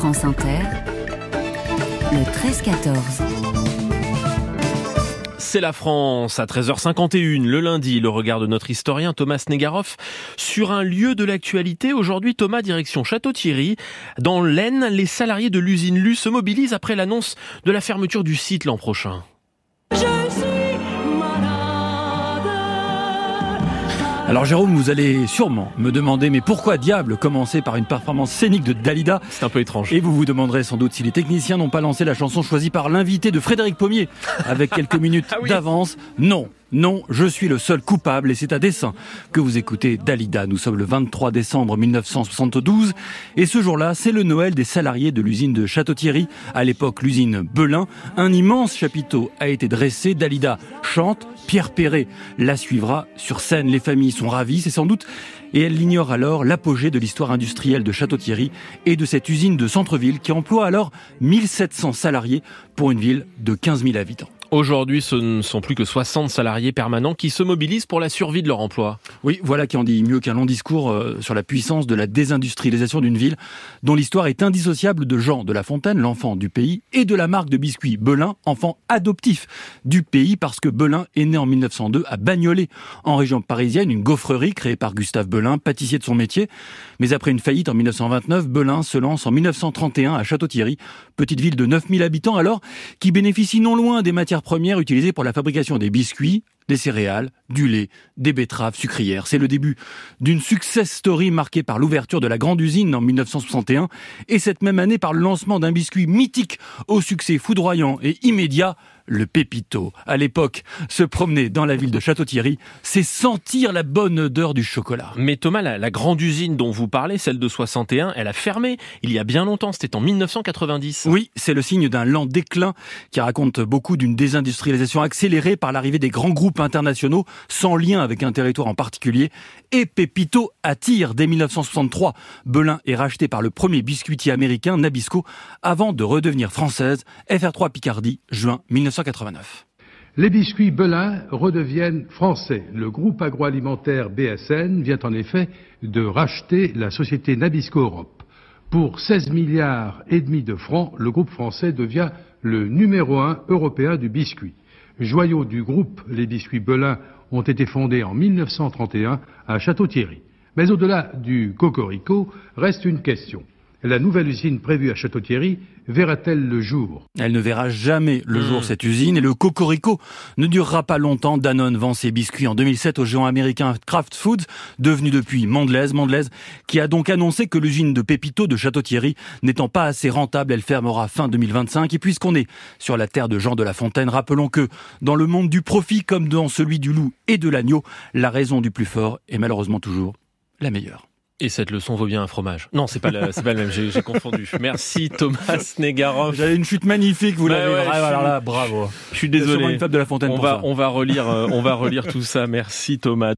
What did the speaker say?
France Inter, le 13-14. C'est la France à 13h51 le lundi, le regard de notre historien Thomas Negaroff sur un lieu de l'actualité. Aujourd'hui, Thomas, direction Château-Thierry. Dans l'Aisne, les salariés de l'usine Lu se mobilisent après l'annonce de la fermeture du site l'an prochain. Alors Jérôme, vous allez sûrement me demander, mais pourquoi diable commencer par une performance scénique de Dalida? C'est un peu étrange. Et vous vous demanderez sans doute si les techniciens n'ont pas lancé la chanson choisie par l'invité de Frédéric Pommier avec quelques minutes Ah oui. d'avance. Non, non, je suis le seul coupable et c'est à dessein que vous écoutez Dalida. Nous sommes le 23 décembre 1972 et ce jour-là, c'est le Noël des salariés de l'usine de Château-Thierry, à l'époque l'usine Belin. Un immense chapiteau a été dressé. Dalida chante, Pierre Perret la suivra sur scène. Les familles sont ravies, c'est sans doute et elle ignore alors l'apogée de l'histoire industrielle de Château-Thierry et de cette usine de centre-ville qui emploie alors 1700 salariés pour une ville de 15 000 habitants. Aujourd'hui, ce ne sont plus que 60 salariés permanents qui se mobilisent pour la survie de leur emploi. Oui, voilà qui en dit mieux qu'un long discours euh, sur la puissance de la désindustrialisation d'une ville dont l'histoire est indissociable de Jean de La Fontaine, l'enfant du pays, et de la marque de biscuits Belin, enfant adoptif du pays parce que Belin est né en 1902 à Bagnolet, en région parisienne, une gaufrerie créée par Gustave Belin, pâtissier de son métier. Mais après une faillite en 1929, Belin se lance en 1931 à Château-Thierry, petite ville de 9000 habitants alors, qui bénéficie non loin des matières premières utilisées pour la fabrication des biscuits, des céréales, du lait, des betteraves sucrières. C'est le début d'une success story marquée par l'ouverture de la grande usine en 1961 et cette même année par le lancement d'un biscuit mythique au succès foudroyant et immédiat, le Pépito. À l'époque, se promener dans la ville de Château-Thierry, c'est sentir la bonne odeur du chocolat. Mais Thomas, la, la grande usine dont vous parlez, celle de 61, elle a fermé il y a bien longtemps, c'était en 1990. Oui, c'est le signe d'un lent déclin qui raconte beaucoup d'une désindustrialisation accélérée par l'arrivée des grands groupes internationaux sans lien avec un territoire en particulier. Et Pépito attire dès 1963. Belin est racheté par le premier biscuitier américain Nabisco avant de redevenir française. FR3 Picardie, juin 1989. Les biscuits Belin redeviennent français. Le groupe agroalimentaire BSN vient en effet de racheter la société Nabisco Europe. Pour 16 milliards et demi de francs, le groupe français devient le numéro un européen du biscuit. Joyaux du groupe, les biscuits Belin ont été fondés en 1931 à Château-Thierry. Mais au-delà du cocorico, reste une question. La nouvelle usine prévue à Château-Thierry verra-t-elle le jour Elle ne verra jamais le jour, Mmh. cette usine, et le cocorico ne durera pas longtemps. Danone vend ses biscuits en 2007 au géant américain Kraft Foods, devenu depuis Mondelez. Mondelez, qui a donc annoncé que l'usine de Pépito de Château-Thierry, n'étant pas assez rentable, elle fermera fin 2025. Et puisqu'on est sur la terre de Jean de La Fontaine, rappelons que dans le monde du profit, comme dans celui du loup et de l'agneau, la raison du plus fort est malheureusement toujours la meilleure. Et cette leçon vaut bien un fromage. Non, c'est pas le, c'est pas le même, j'ai j'ai confondu. Merci Thomas Negaroff. J'avais une chute magnifique, vous Bah l'avez. ouais, bravo, je suis- alors là, bravo. Je suis Il y a sûrement désolé. une fable de La Fontaine On pour va, ça. on va relire, euh, on va relire tout ça. Merci Thomas.